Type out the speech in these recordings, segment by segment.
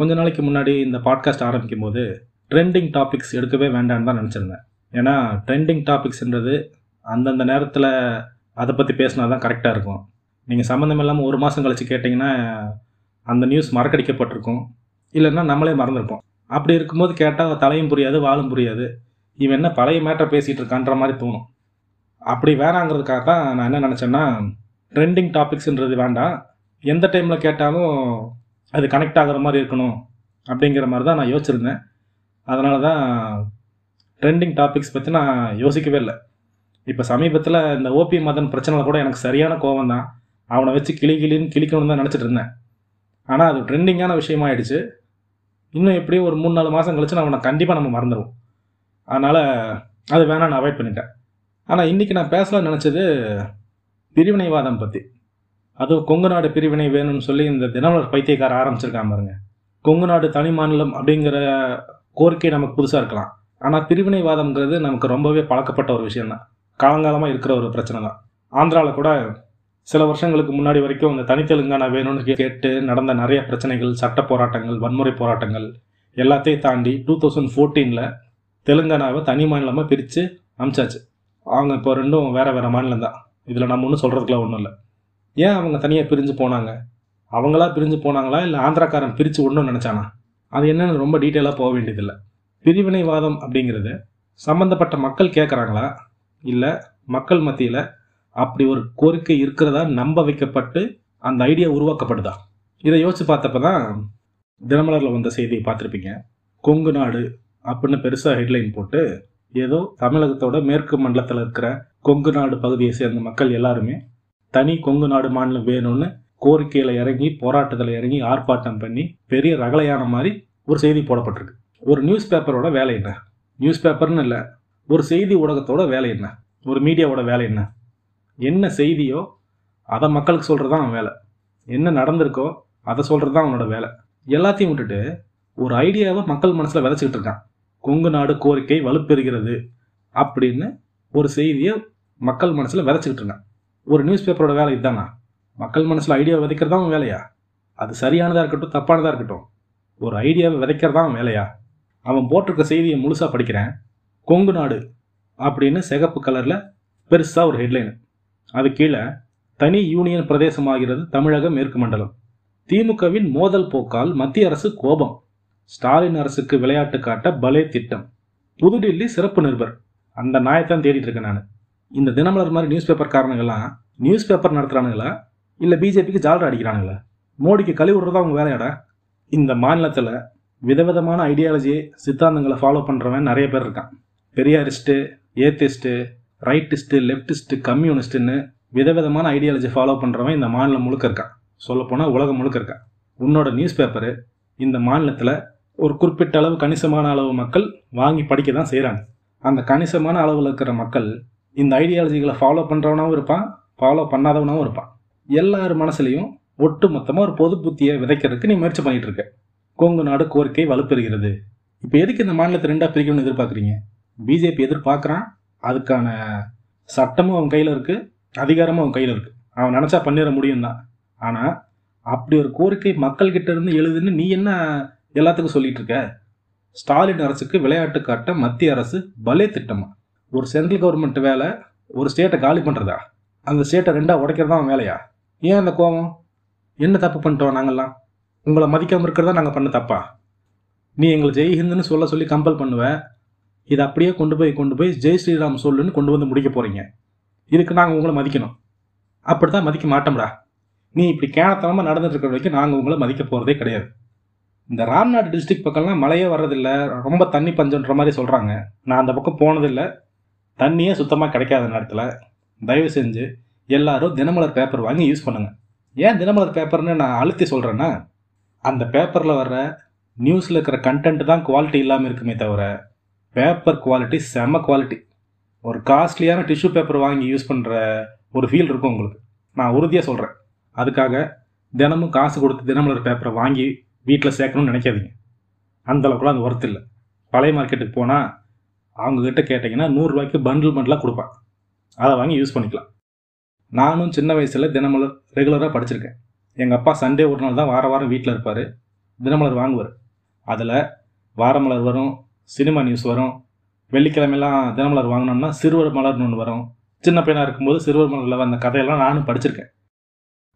கொஞ்ச நாளைக்கு முன்னாடி இந்த பாட்காஸ்ட் ஆரம்பிக்கும் போது ட்ரெண்டிங் டாபிக்ஸ் எடுக்கவே வேண்டாம்னு தான் நினச்சிருந்தேன். ஏன்னா ட்ரெண்டிங் டாபிக்ஸ்ன்றது அந்தந்த நேரத்தில் அதை பற்றி பேசினா தான் கரெக்டாக இருக்கும். நீங்கள் சம்மந்தம் இல்லாமல் ஒரு மாதம் கழித்து கேட்டிங்கன்னா அந்த நியூஸ் மறக்கடிக்கப்பட்டிருக்கும். இல்லைன்னா நம்மளே மறந்துருப்போம். அப்படி இருக்கும்போது கேட்டால் தலையும் புரியாது வாழும் புரியாது. இவன் என்ன பழைய மேட்டர் பேசிகிட்டு இருக்கான்ற மாதிரி தோணும். அப்படி வேணாங்கிறதுக்காக தான் நான் என்ன நினச்சேன்னா ட்ரெண்டிங் டாபிக்ஸ்ன்றது வேண்டாம். எந்த டைமில் கேட்டாலும் அது கனெக்ட் ஆகிற மாதிரி இருக்கணும் அப்படிங்கிற மாதிரி தான் நான் யோசிச்சிருந்தேன். அதனால தான் ட்ரெண்டிங் டாபிக்ஸ் பற்றி நான் யோசிக்கவே இல்லை. இப்போ சமீபத்தில் இந்த ஓபி மதன் பிரச்சனை கூட எனக்கு சரியான கோவம் தான். அவனை வச்சு கிளி கிளின்னு கிளிக்கணும்னு தான் நினச்சிட்டு இருந்தேன். ஆனால் அது ட்ரெண்டிங்கான விஷயமாயிடுச்சு. இன்னும் எப்படியும் ஒரு மூணு நாலு மாதம் கழிச்சு நான் அவனை கண்டிப்பாக நம்ம மறந்துடுவோம் அதனால் அது வேணாம் நான் அவாய்ட் பண்ணிட்டேன். ஆனால் இன்றைக்கி நான் பேசலாம்னு நினச்சது பிரிவினைவாதம் பற்றி அதுவும் கொங்கு நாடு பிரிவினை வேணும்னு சொல்லி இந்த தினமலர் பைத்தியக்கார ஆரம்பிச்சிருக்கான் பாருங்க. கொங்கு நாடு தனி மாநிலம் அப்படிங்கிற கோரிக்கை நமக்கு புதுசாக இருக்கலாம். ஆனால் பிரிவினைவாதம்ங்கிறது நமக்கு ரொம்பவே பழக்கப்பட்ட ஒரு விஷயம்தான். காலங்காலமாக இருக்கிற ஒரு பிரச்சனை தான். ஆந்திராவில் கூட சில வருஷங்களுக்கு முன்னாடி வரைக்கும் இந்த தனித்தெலுங்கானா வேணும்னு கேட்டு நடந்த நிறைய பிரச்சனைகள் சட்ட போராட்டங்கள் வன்முறை போராட்டங்கள் எல்லாத்தையும் தாண்டி டூ தௌசண்ட் ஃபோர்டீனில் தெலுங்கானாவை தனி மாநிலமாக பிரித்து அமிச்சாச்சு. அவங்க இப்போ ரெண்டும் வேறு வேறு மாநிலம் தான். இதில் நம்ம ஒன்றும் சொல்கிறதுக்குலாம் ஒன்றும் இல்லை. ஏன் அவங்க தனியாக பிரிஞ்சு போனாங்க? அவங்களா பிரிஞ்சு போனாங்களா? இல்லை ஆந்திராக்காரன் பிரித்து ஒன்றும் நினச்சானா? அது என்னென்னு ரொம்ப டீட்டெயிலாக போக வேண்டியதில்லை. பிரிவினைவாதம் அப்படிங்கிறது சம்மந்தப்பட்ட மக்கள் கேட்குறாங்களா இல்லை மக்கள் மத்தியில் அப்படி ஒரு கோரிக்கை இருக்கிறதா? நம்ப வைக்கப்பட்டு அந்த ஐடியா உருவாக்கப்படுதா? இதை யோசிச்சு பார்த்தப்ப தான் தினமலரில் வந்த செய்தியை பார்த்துருப்பீங்க. கொங்கு நாடு அப்படின்னு பெருசாக ஹெட்லைன் போட்டு ஏதோ தமிழகத்தோட மேற்கு மண்டலத்தில் இருக்கிற கொங்கு நாடு பகுதியை சேர்ந்த மக்கள் எல்லாருமே தனி கொங்கு நாடு மாநிலம் வேணும்னு கோரிக்கையில் இறங்கி போராட்டத்தில் இறங்கி ஆர்ப்பாட்டம் பண்ணி பெரிய ரகலையான மாதிரி ஒரு செய்தி போடப்பட்டிருக்கு. ஒரு நியூஸ் பேப்பரோட வேலை என்ன? நியூஸ் பேப்பர்னு இல்லை ஒரு செய்தி ஊடகத்தோட வேலை என்ன? ஒரு மீடியாவோட வேலை என்ன? என்ன செய்தியோ அதை மக்களுக்கு சொல்கிறது தான் அவன் வேலை. என்ன நடந்திருக்கோ அதை சொல்கிறது தான் அவனோட வேலை. எல்லாத்தையும் விட்டுட்டு ஒரு ஐடியாவை மக்கள் மனசில் விதைச்சிக்கிட்டு இருக்கான். கொங்கு நாடு கோரிக்கை வலுப்பெறுகிறது அப்படின்னு ஒரு செய்தியை மக்கள் மனசில் விதைச்சிக்கிட்டு இருக்கான் ஒரு நியூஸ் பேப்பரோட வேலை இதுதானா? மக்கள் மனசில் ஐடியா விதைக்கிறது தான் வேலையா? அது சரியானதாக இருக்கட்டும் தப்பானதாக இருக்கட்டும். ஒரு ஐடியாவை விதைக்கிறது தான் வேலையா? அவன் போட்டிருக்க செய்தியை முழுசாக படிக்கிறேன். கொங்கு நாடு அப்படின்னு சிகப்பு கலரில் பெருசாக ஒரு ஹெட்லைன் அது கீழே தனி யூனியன் பிரதேசமாகிறது தமிழக மேற்கு மண்டலம். திமுகவின் மோதல் போக்கால் மத்திய அரசு கோபம். ஸ்டாலின் அரசுக்கு விளையாட்டு காட்ட பலே திட்டம். புதுடில்லி சிறப்பு நிருபர். அந்த நாயத்தான் தேடிட்டு இருக்கேன் நான். இந்த தினமலர் மாதிரி நியூஸ் பேப்பர் காரணங்கள்லாம் நியூஸ் பேப்பர் நடத்துகிறானுங்களா இல்லை பிஜேபிக்கு ஜால்ரா அடிக்கிறானுங்களா? மோடிக்கு கழி விடுறதா அவங்க வேலையாடா? இந்த மாநிலத்தில் விதவிதமான ஐடியாலஜி சித்தாந்தங்களை ஃபாலோ பண்ணுறவன் நிறைய பேர் இருக்கான். பெரியாரிஸ்ட்டு ஏத்திஸ்ட்டு ரைட்டிஸ்ட்டு லெஃப்டிஸ்ட்டு கம்யூனிஸ்ட்டுன்னு விதவிதமான ஐடியாலஜி ஃபாலோ பண்ணுறவன் இந்த மாநிலம் முழுக்க இருக்கான். சொல்லப்போனால் உலகம் முழுக்க இருக்கான். உன்னோட நியூஸ் பேப்பரு இந்த மாநிலத்தில் ஒரு குறிப்பிட்ட அளவு கணிசமான அளவு மக்கள் வாங்கி படிக்க தான் செய்கிறாங்க அந்த கணிசமான அளவில் இருக்கிற மக்கள் இந்த ஐடியாலஜிகளை ஃபாலோ பண்ணுறவனாகவும் இருப்பான் ஃபாலோ பண்ணாதவனாகவும் இருப்பான். எல்லார் மனசுலையும் ஒட்டு மொத்தமாக ஒரு பொது புத்தியை விதைக்கிறதுக்கு நீ முயற்சி பண்ணிகிட்டு இருக்க கொங்கு நாடு கோரிக்கை வலுப்பெறுகிறது. இப்போ எதுக்கு இந்த மாநிலத்தை ரெண்டாக பிரிக்கணும்னு எதிர்பார்க்குறீங்க? பிஜேபி எதிர்பார்க்குறான் அதுக்கான சட்டமும் அவன் கையில் இருக்குது அதிகாரமும் அவன் கையில் இருக்குது அவன் நினச்சா பண்ணிட முடியும் தான் ஆனால் அப்படி ஒரு கோரிக்கை மக்கள்கிட்ட இருந்து எழுதுன்னு நீ என்ன எல்லாத்துக்கும் சொல்லிட்டு இருக்க ஸ்டாலின் அரசுக்கு விளையாட்டு காட்ட மத்திய அரசு பலே திட்டமா? ஒரு சென்ட்ரல் கவர்மெண்ட் வேலை ஒரு ஸ்டேட்டை காலி பண்ணுறதா அந்த ஸ்டேட்டை ரெண்டாக உடைக்கிறது தான் வேலையா? ஏன் அந்த கோபம் என்ன தப்பு பண்ணிட்டோம் நாங்கள்லாம் உங்களை மதிக்காமல் இருக்கிறதா நாங்கள் பண்ண தப்பா? நீ எங்களை ஜெய் ஹிந்துன்னு சொல்ல சொல்லி கம்பல் பண்ணுவ. இதை அப்படியே கொண்டு போய் கொண்டு போய் ஜெய் ஸ்ரீராம் சொல்லுன்னு கொண்டு வந்து முடிக்க போகிறீங்க இதுக்கு நாங்கள் உங்களை மதிக்கணும். அப்படி தான் மதிக்க மாட்டோம்டா. நீ இப்படி கேனத்தனமாக நடந்துட்டு இருக்கிற வரைக்கும் நாங்கள் உங்களை மதிக்க போகிறதே கிடையாது. இந்த ராம்நாடு டிஸ்ட்ரிக்ட் பக்கம்லாம் மழையே வர்றதில்ல. ரொம்ப தண்ணி பஞ்சன்ற மாதிரி சொல்கிறாங்க நான் அந்த பக்கம் போனதில்லை. தண்ணியே சுத்தமாக கிடைக்காத நேரத்தில் தயவு செஞ்சு எல்லாரும் தினமலர் பேப்பர் வாங்கி யூஸ் பண்ணுங்கள் ஏன் தினமலர் பேப்பர்னு நான் அழுத்தி சொல்கிறேன்னா அந்த பேப்பரில் வர்ற நியூஸில் இருக்கிற கண்டென்ட் தான் குவாலிட்டி இல்லாமல் இருக்குமே தவிர பேப்பர் குவாலிட்டி செம குவாலிட்டி ஒரு காஸ்ட்லியான டிஷ்யூ பேப்பர் வாங்கி யூஸ் பண்ணுற ஒரு ஃபீல் இருக்கும் உங்களுக்கு. நான் உறுதியாக சொல்கிறேன் அதுக்காக தினமும் காசு கொடுத்து தினமலர் பேப்பரை வாங்கி வீட்டில் சேர்க்கணும்னு நினைக்காதீங்க. அந்த அளவுக்குலாம் அது ஒர்த்து இல்லை. பழைய மார்க்கெட்டுக்கு போனால் அவங்கக்கிட்ட கேட்டிங்கன்னா நூறுரூவாய்க்கு பண்டில் பண்டிலாக கொடுப்பான் அதை வாங்கி யூஸ் பண்ணிக்கலாம். நானும் சின்ன வயசில் தினமலர் ரெகுலராக படிச்சிருக்கேன். எங்கள் அப்பா சண்டே ஒரு நாள் தான் வார வாரம் வீட்டில் இருப்பார். தினமலர் வாங்குவார். அதில் வாரமலர் வரும் சினிமா நியூஸ் வரும். வெள்ளிக்கிழமையெல்லாம் தினமலர் வாங்கினோம்னா சிறுவர் மலர்னு ஒன்று வரும். சின்ன பையனாக இருக்கும்போது சிறுவர் மலரில் வந்த கதையெல்லாம் நானும் படிச்சிருக்கேன்.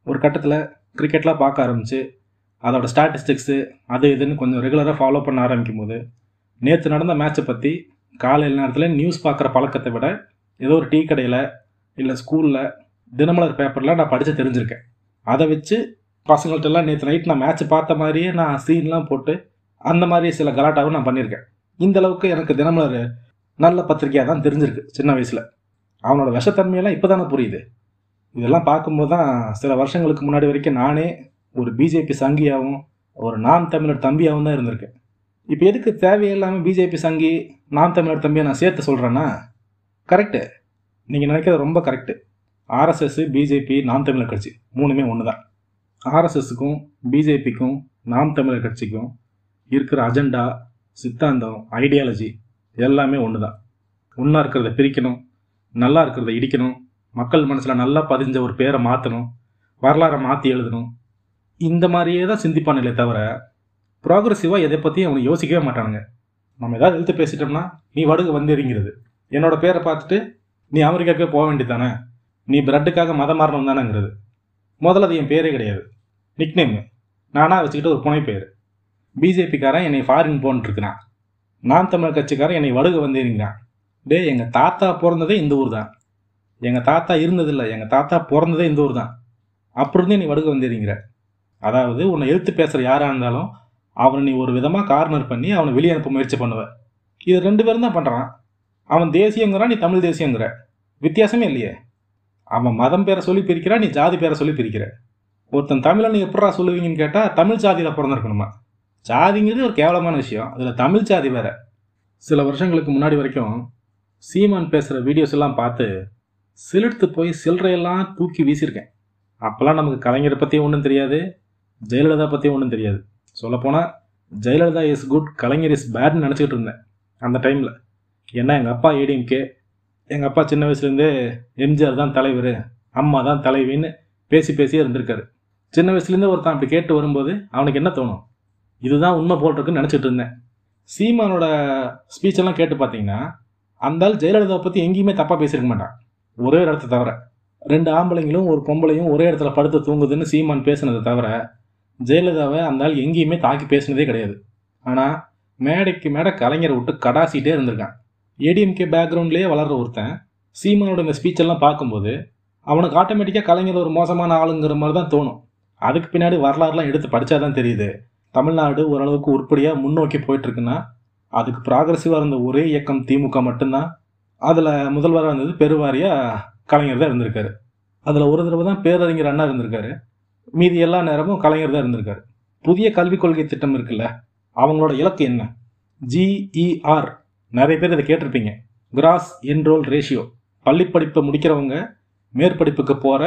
ஒரு கட்டத்தில் கிரிக்கெட்லாம் பார்க்க ஆரம்பிச்சு அதோட ஸ்டாட்டிஸ்டிக்ஸு அது இதுன்னு கொஞ்சம் ரெகுலராக ஃபாலோ பண்ண ஆரம்பிக்கும் போது நேற்று நடந்த மேட்ச்சை பற்றி காலையில் நேரத்தில் நியூஸ் பார்க்குற பழக்கத்தை விட ஏதோ ஒரு டீ கடையில் இல்லை ஸ்கூலில் தினமலர் பேப்பரில் நான் படித்து தெரிஞ்சிருக்கேன். அதை வச்சு பசங்கள்ட்டெல்லாம் நேற்று நைட் நான் மேட்ச் பார்த்த மாதிரியே நான் சீன்லாம் போட்டு அந்த மாதிரி சில கலாட்டாவும் நான் பண்ணியிருக்கேன் இந்த அளவுக்கு எனக்கு தினமலர் நல்ல பத்திரிக்கையாக தான் தெரிஞ்சிருக்கு சின்ன வயசில். அவனோட விஷத்தன்மையெல்லாம் இப்போ தானே புரியுது. இதெல்லாம் பார்க்கும்போது தான் சில வருஷங்களுக்கு முன்னாடி வரைக்கும் நானே ஒரு பிஜேபி சங்கியாகவும் ஒரு நான் தமிழர் தம்பியாகவும் தான் இருந்திருக்கேன். இப்போ எதுக்கு தேவையில்லாமல் பிஜேபி சங்கி நான் தமிழர் தம்பியை நான் சேர்த்து சொல்கிறேன்னா கரெக்டு நீங்கள் நினைக்கிறது ரொம்ப கரெக்டு ஆர்எஸ்எஸ் பிஜேபி நாம் தமிழர் கட்சி மூணுமே ஒன்று தான் ஆர்எஸ்எஸ்க்கும் பிஜேபிக்கும் நாம் தமிழர் கட்சிக்கும் இருக்கிற அஜெண்டா சித்தாந்தம் ஐடியாலஜி எல்லாமே ஒன்று தான் ஒன்றா இருக்கிறத பிரிக்கணும் நல்லா இருக்கிறத இடிக்கணும் மக்கள் மனசில் நல்லா பதிஞ்ச ஒரு பேரை மாற்றணும் வரலாறை மாற்றி எழுதணும். இந்த மாதிரியே தான் சிந்திப்பானுங்களே தவிர ப்ராக்ரஸிவாக எதை பற்றியும் அவனுக்கு யோசிக்கவே மாட்டானுங்க. நம்ம ஏதாவது எழுத்து பேசிட்டோம்னா நீ வடுகு வந்துறீங்கிறது என்னோட பேரை பார்த்துட்டு நீ அமெரிக்காவுக்கே போக வேண்டியதானே நீ பிரெட்டுக்காக மதம் மாறணும் தானேங்கிறது. முதல்ல அது என் பேரே கிடையாது. நிக்நேமு நானாக வச்சுக்கிட்டு ஒரு புனை பேர். பிஜேபிக்காரன் என்னை ஃபாரின் போன்ட்டுருக்கிறான் நான் தமிழ் கட்சிக்காரன் என்னை வடுக வந்தேங்கிறான் டேய் எங்கள் தாத்தா பிறந்ததே இந்த ஊர் தான். எங்கள் தாத்தா இருந்ததில்லை எங்கள் தாத்தா பிறந்ததே இந்த ஊர் தான். அப்படி இருந்தே நீ வடுக வந்தேறிங்கிற அதாவது உன்னை எழுத்து பேசுகிற யாராக இருந்தாலும் அவனை நீ ஒரு விதமாக கார்னர் பண்ணி அவனை வெளியே அனுப்ப முயற்சி பண்ணுவ. இது ரெண்டு பேரும் தான் பண்ணுறான் அவன் தேசியங்கிறான் நீ தமிழ் தேசியங்கிற. வித்தியாசமே இல்லையே. அவன் மதம் பேரை சொல்லி பிரிக்கிறான் நீ ஜாதி பேரை சொல்லி பிரிக்கிற. ஒருத்தன் தமிழன் எப்படா சொல்லுவீங்கன்னு கேட்டால் தமிழ் ஜாதியில் பிறந்திருக்கணுமா? ஜாதிங்கிறது ஒரு கேவலமான விஷயம். அதில் தமிழ் ஜாதி வேற. சில வருஷங்களுக்கு முன்னாடி வரைக்கும் சீமான் பேசுகிற வீடியோஸ் எல்லாம் பார்த்து சிலிர்த்து போய் சில்லறையெல்லாம் தூக்கி வீசியிருக்கேன். அப்போல்லாம் நமக்கு கலைஞரை பற்றி ஒன்றும் தெரியாது ஜெயலலிதா பற்றி ஒன்றும் தெரியாது. சொல்லப்போனால் Jayalalithaa is good Kalaignar is பேட்னு நினச்சிக்கிட்டு இருந்தேன் அந்த டைமில் ஏன்னா எங்கள் அப்பா ஏடிஎம்கே எங்கள் அப்பா சின்ன வயசுலேருந்தே எம்ஜிஆர் தான் தலைவர் அம்மா தான் தலைவின்னு பேசி பேசியே இருந்திருக்காரு. சின்ன வயசுலேருந்தே ஒருத்தன் அப்படி கேட்டு வரும்போது அவனுக்கு என்ன தோணும்? இதுதான் உண்மை போட்டிருக்குன்னு நினச்சிட்டு இருந்தேன். சீமானோட ஸ்பீச்செல்லாம் கேட்டு பார்த்தீங்கன்னா அந்த ஆள் ஜெயலலிதாவை பற்றி எங்கேயுமே தப்பாக பேசியிருக்க மாட்டான். ஒரே ஒரு இடத்த தவிர ரெண்டு ஆம்பளைங்களும் ஒரு பொம்பளையும் ஒரே இடத்துல படுத்து தூங்குதுன்னு சீமான் பேசுனதை தவிர ஜெயலலிதாவை அந்த ஆள் எங்கேயுமே தாக்கி பேசினதே கிடையாது. ஆனால் மேடைக்கு மேடை கலைஞரை விட்டு கடாசிட்டே இருந்திருக்கான். ஏடிஎம்கே பேக்ரவுண்ட்லேயே வளர்ற ஒருத்தன் சீமானோட இந்த ஸ்பீச்செல்லாம் பார்க்கும்போது அவனுக்கு ஆட்டோமேட்டிக்காக கலைஞர் ஒரு மோசமான ஆளுங்கிற மாதிரி தான் தோணும். அதுக்கு பின்னாடி வரலாறுலாம் எடுத்து படித்தா தான் தெரியுது. தமிழ்நாடு ஓரளவுக்கு உருப்படியாக முன்னோக்கி போயிட்டுருக்குன்னா அதுக்கு ப்ராக்ரஸிவாக இருந்த ஒரே இயக்கம் திமுக மட்டும்தான். அதில் முதல்வராக இருந்தது பெருவாரியாக கலைஞர் தான் இருந்திருக்காரு. அதில் ஒரு தடவை தான் பேரறிஞர் அண்ணா இருந்திருக்காரு. மீதி எல்லா நேரமும் கலைஞர் தான் இருந்திருக்காரு. புதிய கல்விக் கொள்கை திட்டம் இருக்குல்ல அவங்களோட இலக்கு என்ன? ஜிஇஆர் நிறைய பேர் இதை கேட்டிருப்பீங்க. கிராஸ் என்ரோல் ரேஷியோ பள்ளிப்படிப்பை முடிக்கிறவங்க மேற்படிப்புக்கு போகிற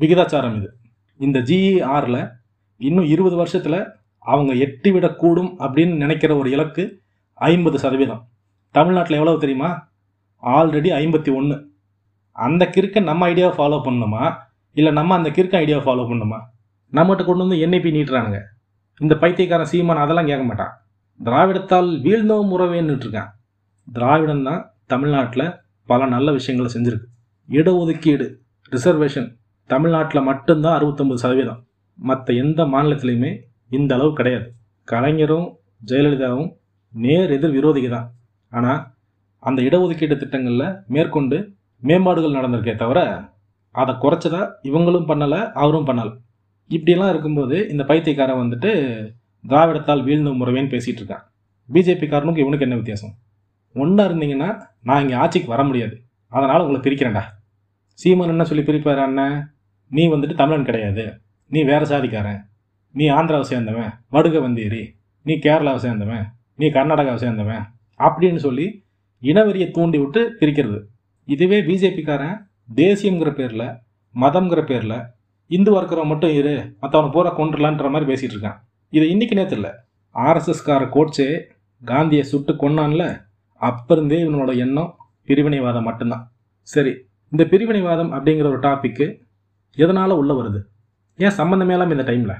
விகிதாச்சாரம் இது. இந்த ஜிஇஆரில் இன்னும் இருபது வருஷத்தில் அவங்க எட்டி விடக்கூடும் அப்படின்னு நினைக்கிற ஒரு இலக்கு ஐம்பது சதவீதம். தமிழ்நாட்டில் எவ்வளவு தெரியுமா? ஆல்ரெடி ஐம்பத்தி ஒன்று அந்த கிறுக்கை நம்ம ஐடியாவை ஃபாலோ பண்ணணுமா? இல்லை நம்ம அந்த கிறுக்க ஐடியாவை ஃபாலோ பண்ணணுமா? நம்மகிட்ட கொண்டு வந்து என்ஐபி நீட்டுறானுங்க. இந்த பைத்தியக்காரன் சீமான் அதெல்லாம் கேட்க மாட்டான். திராவிடத்தால் வீழ்ந்தோம் முறவேன்னுட்டு இருக்கான் திராவிடம் தான் தமிழ்நாட்டில் பல நல்ல விஷயங்களை செஞ்சுருக்கு. இடஒதுக்கீடு ரிசர்வேஷன் தமிழ்நாட்டில் மட்டும்தான் அறுபத்தொம்பது சதவீதம். மற்ற எந்த மாநிலத்திலையுமே இந்த அளவு கிடையாது. கலைஞரும் ஜெயலலிதாவும் நேர் எதிர் விரோதிகள் தான். ஆனால் அந்த இடஒதுக்கீடு திட்டங்களில் மேற்கொண்டு மேம்பாடுகள் நடந்திருக்கே தவிர அதை குறைச்சதா இவங்களும் பண்ணலை அவரும் பண்ணலை. இப்படியெல்லாம் இருக்கும்போது இந்த பைத்தியக்காரன் வந்துட்டு திராவிடத்தால் வீழ்ந்த முறைவேன்னு பேசிகிட்டு இருக்கான். பிஜேபிக்காரனுக்கு இவனுக்கு என்ன வித்தியாசம்? ஒன்றா இருந்தீங்கன்னா நான் இங்கே ஆட்சிக்கு வர முடியாது. அதனால் உங்களை பிரிக்கிறேன்டா. சீமான் என்ன சொல்லி பிரிப்பார் அண்ணன் நீ வந்துட்டு தமிழன் கிடையாது. நீ வேறு சாதிக்காரன். நீ ஆந்திராவை சேர்ந்தவன். வடுக வந்தேரி. நீ கேரளாவை சேர்ந்தவன். நீ கர்நாடகாவை சேர்ந்தவன். அப்படின்னு சொல்லி இனவெறியை தூண்டி விட்டு பிரிக்கிறது. இதுவே பிஜேபிக்காரன் தேசியங்கிற பேரில் மதம்ங்கிற பேரில் இந்துவாக இருக்கிறவன் மட்டும் இரு மற்றவனை பூரா கொண்டுலான்ற மாதிரி பேசிகிட்டு இருக்கான். இது இன்றைக்கு நேற்று இல்லை. ஆர்எஸ்எஸ்கார கோட்ஸே காந்தியை சுட்டு கொன்னான்ல அப்போ இருந்தே இவனோட எண்ணம் பிரிவினைவாதம் மட்டும்தான். சரி இந்த பிரிவினைவாதம் அப்படிங்கிற ஒரு டாப்பிக்கு எதனால் உள்ளே வருது? ஏன் சம்மந்தமே இல்லாமல் இந்த டைமில்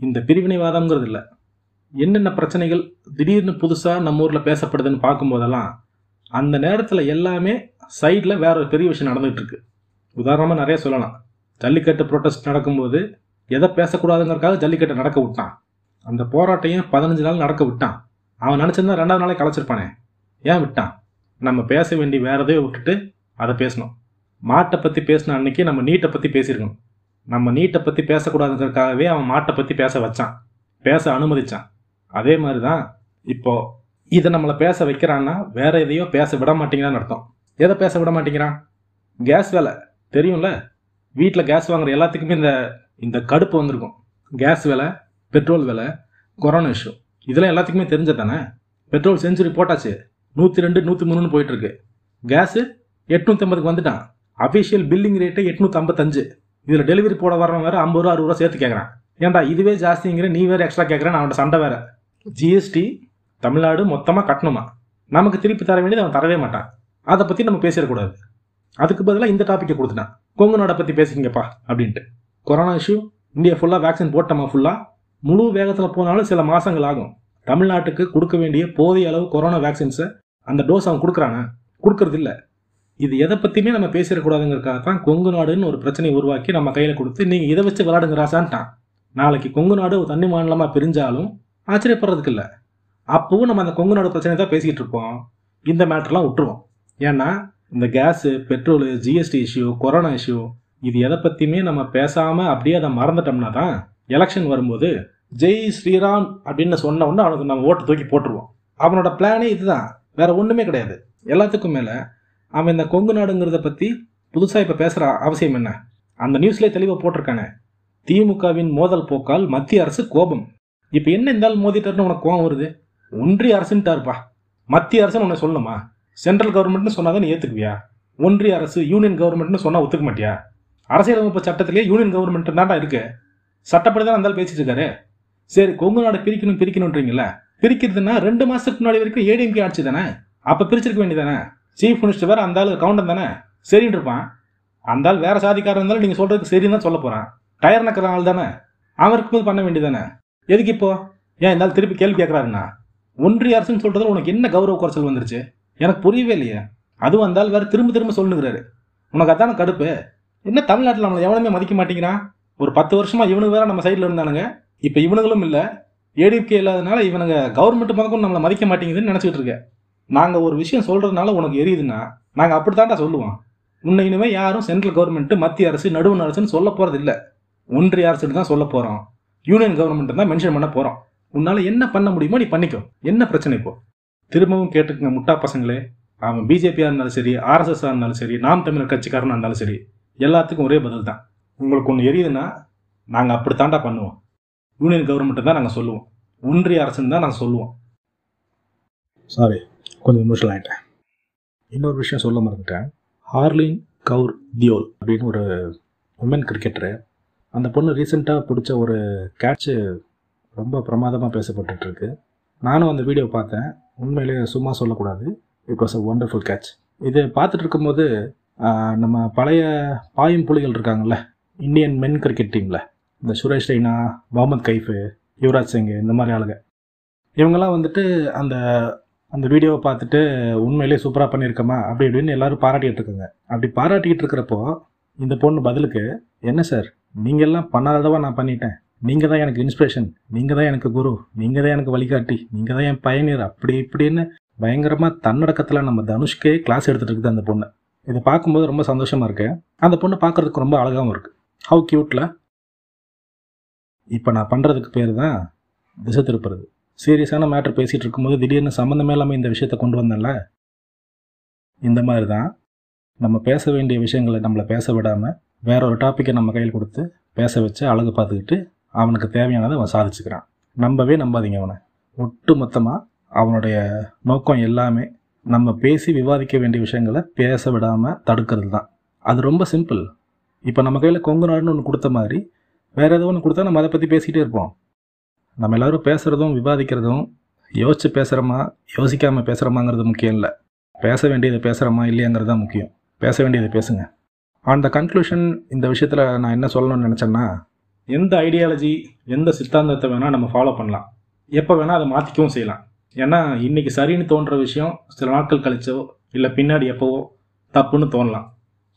இந்த பிரிவினைவாதம்ங்கிறது இல்லை. என்னென்ன பிரச்சனைகள் திடீர்னு புதுசாக நம்ம ஊரில் பேசப்படுதுன்னு பார்க்கும்போதெல்லாம் அந்த நேரத்தில் எல்லாமே சைடில் வேற ஒரு பெரிய விஷயம் நடந்துகிட்டு இருக்கு. உதாரணமாக நிறைய சொல்லலாம். ஜல்லிக்கட்டு ப்ரொட்டஸ்ட் நடக்கும்போது எதை பேசக்கூடாதுங்கிறக்காக ஜல்லிக்கட்டை நடக்க விட்டான். அந்த போராட்டையும் பதினஞ்சு நாள் நடக்க விட்டான். அவன் நினச்சிருந்தா ரெண்டாவது நாளே கலைச்சிருப்பானே. ஏன் விட்டான்? நம்ம பேச வேண்டி வேற எதையோ விட்டுட்டு அதை பேசணும். மாட்டை பற்றி பேசின அன்னைக்கு நம்ம நீட்டை பற்றி பேசியிருக்கணும். நம்ம நீட்டை பற்றி பேசக்கூடாதுங்கிறதுக்காகவே அவன் மாட்டை பற்றி பேச வச்சான். பேச அனுமதிச்சான். அதே மாதிரி தான் இப்போது இதை நம்மளை பேச வைக்கிறான்னா வேற எதையோ பேச விட மாட்டேங்கிறான்னு அர்த்தம். எதை பேச விட மாட்டேங்கிறான்? கேஸ் வேலை. தெரியும்ல? வீட்டில் கேஸ் வாங்குற எல்லாத்துக்குமே இந்த இந்த கடுப்பு வந்திருக்கும். கேஸ் விலை பெட்ரோல் விலை கொரோனா இஷ்யூ இதெல்லாம் எல்லாத்துக்குமே தெரிஞ்சது தானே பெட்ரோல் செஞ்சுரி போட்டாச்சு. நூற்றி ரெண்டு நூற்றி மூணுன்னு போயிட்டு இருக்கு கேஸு எட்நூற்றி ஐம்பதுக்கு வந்துட்டான். அஃபிஷியல் பில்லிங் ரேட்டு எட்நூற்றி ஐம்பத்தஞ்சு இதில் டெலிவரி போட வரவன் வேறு ஐம்பது ரூபா அறுபது ரூபா சேர்த்து கேட்குறான் ஏன்டா இதுவே ஜாஸ்திங்கிற நீ வேறு எக்ஸ்ட்ரா கேட்குறேன் அவன்கிட்ட சண்டை வேறு. ஜிஎஸ்டி தமிழ்நாடு மொத்தமாக கட்டணுமா? நமக்கு திருப்பி தர வேண்டியது அவன் தரவே மாட்டான். அதை பற்றி நம்ம பேசிடக்கூடாது. அதுக்கு பதிலாக இந்த டாப்பிக்கை கொடுத்துட்டேன். கொங்கு நாடை பற்றி பேசிக்கிங்கப்பா அப்படின்ட்டு. கொரோனா இஷ்யூ இந்தியா ஃபுல்லாக வேக்சின் போட்டோமா ஃபுல்லாக முழு வேகத்தில் போனாலும் சில மாதங்கள் ஆகும். தமிழ்நாட்டுக்கு கொடுக்க வேண்டிய போதிய அளவு கொரோனா வேக்சின்ஸை அந்த டோஸ் அவன் கொடுக்குறானா கொடுக்கறது இல்லை. இது எதை பற்றியுமே நம்ம பேசிடக்கூடாதுங்கிறதுக்காக தான் கொங்கு நாடுன்னு ஒரு பிரச்சனையை உருவாக்கி நம்ம கையில் கொடுத்து நீங்கள் இதை வச்சு விளாடுங்க ராசான்ட்டான் நாளைக்கு கொங்கு நாடு ஒரு தண்ணி மாநிலமாக பிரிஞ்சாலும் ஆச்சரியப்படுறதுக்கு இல்லை. அப்பவும் நம்ம அந்த கொங்கு நாடு பிரச்சனை தான் பேசிகிட்டு இருப்போம். இந்த மேட்டர்லாம் விட்டுருவோம். ஏன்னா இந்த gas petrol GST issue corona issue இது எதை பற்றியுமே நம்ம பேசாமல் அப்படியே அதை மறந்துட்டோம்னா தான் எலெக்ஷன் வரும்போது ஜெய் ஸ்ரீராம் அப்படின்னு சொன்ன உடனே அவனுக்கு நம்ம ஓட்டு தூக்கி போட்டுருவோம். அவனோட பிளானே இதுதான். வேற ஒன்றுமே கிடையாது. எல்லாத்துக்கும் மேலே அவன் இந்த கொங்கு நாடுங்கிறத பற்றி புதுசாக இப்போ பேசுகிற அவசியம் என்ன? அந்த நியூஸ்லேயே தெளிவாக போட்டிருக்கானே. திமுகவின் மோதல் போக்கால் மத்திய அரசு கோபம். இப்போ என்ன இருந்தாலும் மோதிட்டாருன்னு உனக்கு கோபம் வருது? ஒன்றிய அரசுன்ட்டாருப்பா. மத்திய அரசுன்னு உன்னை சொல்லணுமா? சென்ட்ரல் கவர்மெண்ட்னு சொன்னால் நீ ஏற்றுக்குவியா ஒன்றிய அரசு யூனியன் கவர்மெண்ட்னு சொன்னால் ஒத்துக்க மாட்டியா? அரசியலமைப்பு சட்டத்திலேயே யூனியன் கவர்மெண்ட் தான்டா இருக்கு. சட்டப்படி தான் இருந்தாலும் பேசிட்டு இருக்காரு சரி கொங்கு நாடு பிரிக்கணும் பிரிக்கணுன்றீங்களா பிரிக்கிறதுனா ரெண்டு மாசத்துக்கு முன்னாடி வரைக்கும் ஏடிஎம்கே ஆட்சி தானே? அப்போ பிரிச்சிருக்க வேண்டியதானே சீஃப் மினிஸ்டர் வேற அந்த ஆளு கவுண்டன் தானே? சரின்னு இருப்பான். அந்த ஆள் வேற சாதிக்காரன் இருந்தாலும் நீங்கள் சொல்றதுக்கு சரின்னு தான் சொல்ல போகிறான் டயர் நக்கிற ஆள் தானே? அவன் இருக்கும்போது பண்ண வேண்டியதானே எதுக்கு இப்போ? ஏன் இருந்தாலும் திருப்பி கேள்வி கேட்குறாருண்ணா ஒன்றிய அரசுன்னு சொல்கிறது உனக்கு என்ன கௌரவ குறைச்சல் வந்துருச்சு? எனக்கு புரியவே இல்லையே. அது வந்தால் வேறு வேற திரும்ப திரும்ப சொல்லுங்கிறாரு உனக்கு அதான கடுப்பு? என்ன தமிழ்நாட்டில் நம்மளை எவனுமே மதிக்க மாட்டேங்கிறான் ஒரு பத்து வருஷமா இவனுக்கு வேற நம்ம சைடில் இருந்தானுங்க. இப்போ இவனுங்களும் இல்லை. ஏடிஎம்கே இல்லாதனால இவனுங்க கவர்மெண்ட் முதற்கொண்டு நம்மளை மதிக்க மாட்டேங்குதுன்னு நினச்சிட்டு இருக்கேன் நாங்கள் ஒரு விஷயம் சொல்கிறதுனால உனக்கு எரியுதுன்னா நாங்கள் அப்படித்தான்டா சொல்லுவோம். உன்னை இனிமே யாரும் சென்ட்ரல் கவர்மெண்ட் மத்திய அரசு நடுவண் அரசுன்னு சொல்ல போகிறது இல்லை. ஒன்றிய அரசுன்னு தான் சொல்ல போகிறோம் யூனியன் கவர்மெண்ட் தான் மென்ஷன் பண்ண போகிறோம் உன்னால் என்ன பண்ண முடியுமோ நீ பண்ணிக்கோ. என்ன பிரச்சனை இப்போ? திரும்பவும் கேட்டுக்குங்க முட்டா பசங்களே. அவன் பிஜேபியாக இருந்தாலும் சரி ஆர்எஸ்எஸ்ஸாக இருந்தாலும் சரி நாம் தமிழர் கட்சிக்காரனாக இருந்தாலும் சரி எல்லாத்துக்கும் ஒரே பதில் தான். உங்களுக்கு ஒன்று எரியுதுன்னா நாங்கள் அப்படி தாண்டா பண்ணுவோம். யூனியன் கவர்மெண்ட்டு தான் நாங்கள் சொல்லுவோம். ஒன்றிய அரசுன்னு தான் நாங்கள் சொல்லுவோம். சாரி கொஞ்சம் எமோஷனல் ஆகிட்டேன் இன்னொரு விஷயம் சொல்ல மறந்துட்டேன். ஹார்லின் கவுர் தியோல் அப்படின்னு ஒரு உமன் கிரிக்கெட்டரு அந்த பொண்ணு ரீசெண்டாக பிடிச்ச ஒரு கேட்சு ரொம்ப பிரமாதமாக பேசப்பட்டுருக்கு நானும் அந்த வீடியோ பார்த்தேன். உண்மையிலேயே சும்மா சொல்லக்கூடாது. It was a wonderful catch இது பார்த்துட்டு இருக்கும்போது நம்ம பழைய பாயும் புலிகள் இருக்காங்கல்ல இந்தியன் மென் கிரிக்கெட் டீமில் இந்த சுரேஷ் ரெய்னா முகமது கைஃபு யுவராஜ் சிங் இந்த மாதிரி ஆளுங்க. இவங்கெல்லாம் வந்துட்டு அந்த அந்த வீடியோவை பார்த்துட்டு உண்மையிலே சூப்பராக பண்ணியிருக்கமா? அப்படி இப்படின்னு எல்லாரும் பாராட்டிகிட்டு இருக்காங்க. அப்படி பாராட்டிக்கிட்டு இருக்கிறப்போ இந்த பொண்ணு பதிலுக்கு என்ன சார்? நீங்கள் எல்லாம் பண்ணாததவா நான் பண்ணிட்டேன். நீங்கள் தான் எனக்கு இன்ஸ்பிரேஷன் நீங்கள் தான் எனக்கு குரு நீங்கள் தான் எனக்கு வழிகாட்டி நீங்கள் தான் என் பயணியர் அப்படி இப்படின்னு பயங்கரமாக தன்னடக்கத்தில் நம்ம தனுஷ்கே கிளாஸ் எடுத்துகிட்டு இருக்குது அந்த பொண்ணு. இதை பார்க்கும்போது ரொம்ப சந்தோஷமாக இருக்கு. அந்த பொண்ணு பார்க்குறதுக்கு ரொம்ப அழகாகவும் இருக்குது ஹவு க்யூட்டில் இப்போ நான் பண்ணுறதுக்கு பேர் தான் திசை திருப்புறது. சீரியஸான மேட்ரு பேசிகிட்டு இருக்கும்போது திடீர்னு சம்மந்தமே இல்லாமல் இந்த விஷயத்தை கொண்டு வந்தேன்ல? இந்த மாதிரி தான் நம்ம பேச வேண்டிய விஷயங்களை நம்மளை பேச விடாமல் வேற ஒரு டாப்பிக்கை நம்ம கையில் கொடுத்து பேச வச்சு அழகு பார்த்துக்கிட்டு அவனுக்கு தேவையானதை அவன் சாதிச்சுக்கிறான். நம்பவே நம்பாதீங்க அவனை. ஒட்டு மொத்தமாக அவனுடைய நோக்கம் எல்லாமே நம்ம பேசி விவாதிக்க வேண்டிய விஷயங்களை பேச விடாமல் தடுக்கிறது தான் அது ரொம்ப சிம்பிள் இப்போ நம்ம கையில் கொங்கு நாடுன்னு ஒன்று கொடுத்த மாதிரி வேறு ஏதோ ஒன்று கொடுத்தா நம்ம அதை பற்றி பேசிகிட்டே இருப்போம். நம்ம எல்லோரும் பேசுகிறதும் விவாதிக்கிறதும் யோசித்து பேசுகிறோமா யோசிக்காமல் பேசுகிறோமாங்கிறது முக்கியம் இல்லை. பேச வேண்டியதை பேசுகிறோமா இல்லையாங்கிறது தான் முக்கியம். பேச வேண்டியதை பேசுங்க. ஆன் த கன்க்ளூஷன் இந்த விஷயத்தில் நான் என்ன சொல்லணும்னு நினச்சேன்னா எந்த ஐடியாலஜி எந்த சித்தாந்தத்தை வேணால் நம்ம ஃபாலோ பண்ணலாம். எப்போ வேணால் அதை மாற்றிக்கவும் செய்யலாம். ஏன்னா இன்றைக்கி சரின்னு தோன்ற விஷயம் சில நாட்கள் கழிச்சோ இல்லை பின்னாடி எப்போவோ தப்புன்னு தோணலாம்.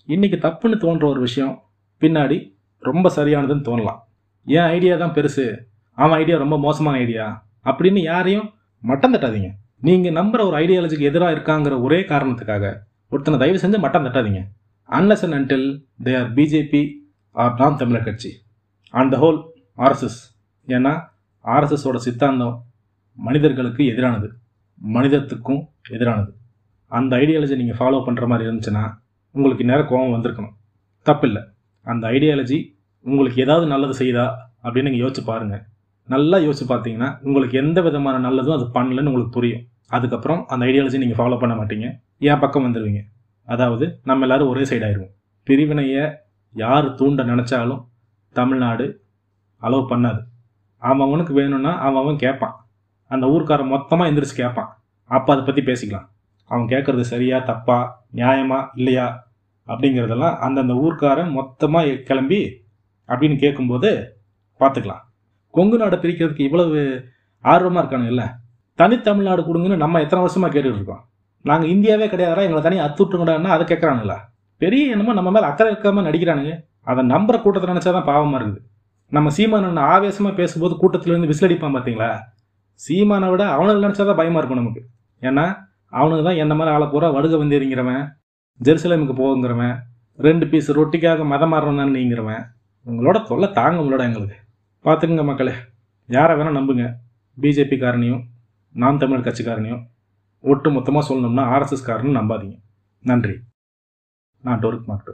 இன்றைக்கி தப்புன்னு தோன்ற ஒரு விஷயம் பின்னாடி ரொம்ப சரியானதுன்னு தோணலாம். என் ஐடியா தான் பெருசு? அவன் ஐடியா ரொம்ப மோசமான ஐடியா அப்படின்னு யாரையும் மட்டம் தட்டாதீங்க. நீங்கள் நம்புகிற ஒரு ஐடியாலஜிக்கு எதிராக இருக்காங்கிற ஒரே காரணத்துக்காக ஒருத்தனை தயவு செஞ்சு மட்டம் தட்டாதீங்க. Unless and until they are BJP or Naam Tamilar Katchi. On the whole RSS ஏன்னா ஆர்எஸ்எஸோட சித்தாந்தம் மனிதர்களுக்கு எதிரானது. மனிதத்துக்கும் எதிரானது. அந்த ஐடியாலஜி நீங்கள் ஃபாலோ பண்ணுற மாதிரி இருந்துச்சுன்னா உங்களுக்கு நேரம் கோபம் வந்திருக்கணும். தப்பில்லை. அந்த ஐடியாலஜி உங்களுக்கு ஏதாவது நல்லது செய்யுதா அப்படின்னு நீங்கள் யோசிச்சு பாருங்கள் நல்லா யோசிச்சு பார்த்தீங்கன்னா உங்களுக்கு எந்த விதமான நல்லதும் அது பண்ணலன்னு உங்களுக்கு புரியும். அதுக்கப்புறம் அந்த ஐடியாலஜி நீங்கள் ஃபாலோ பண்ண மாட்டீங்க. என் பக்கம் வந்துடுவீங்க அதாவது நம்ம எல்லாரும் ஒரே சைடு ஆயிடுவோம் பிரிவினையை யார் தூண்ட நினச்சாலும் தமிழ்நாடு அலோவ் பண்ணாது. அவன் அவனுக்கு வேணும்னா அவன் அவன் கேட்பான். அந்த ஊர்க்காரன் மொத்தமாக எந்திரிச்சு கேட்பான். அப்போ அதை பற்றி பேசிக்கலாம். அவன் கேட்குறது சரியா தப்பா நியாயமா இல்லையா அப்படிங்கிறதெல்லாம் அந்தந்த ஊர்க்காரன் மொத்தமாக கிளம்பி அப்படின்னு கேட்கும்போது பார்த்துக்கலாம். கொங்கு நாடை பிரிக்கிறதுக்கு இவ்வளவு ஆர்வமாக இருக்கானுங்கல்ல தனித்தமிழ்நாடு கொடுங்கன்னு நம்ம எத்தனை வருஷமாக கேட்டுட்டு இருக்கோம்? நாங்கள் இந்தியாவே கிடையாதுடா எங்களை தனியாக அத்துட்டுங்கடான்னா அதை கேட்குறானுங்களா? பெரிய என்னமோ நம்ம மேலே அக்கறை இருக்காமல் நடிக்கிறானுங்க. அதை நம்புற கூட்டத்தை நினச்சா தான் பாவமாக இருக்குது. நம்ம சீமானன் ஆவேசமாக பேசும்போது கூட்டத்திலேருந்து விசிலடிப்பான் பார்த்தீங்களா? சீமானை விட அவனுக்கு நினச்சா தான் பயமாக இருக்கும் நமக்கு. ஏன்னா அவனுக்கு தான் என்ன மாதிரி ஆளை பூரா வடுக வந்தேறிங்கிறவன் ஜெருசலேமுக்கு போகுங்கிறவன் ரெண்டு பீஸ் ரொட்டிக்காக மதம் மாறுறவன் நீங்கிறவன் உங்களோட தொல்லை தாங்க உங்களோட எங்களுக்கு. பார்த்துக்குங்க மக்களே யாரை வேணால் நம்புங்க. பிஜேபி காரணியும் நாம் தமிழர் கட்சிக்காரனையும் ஒட்டு மொத்தமாக சொல்லணும்னா ஆர்எஸ்எஸ் காரனும் நம்பாதீங்க. நன்றி. நான் டோரிக் மார்க்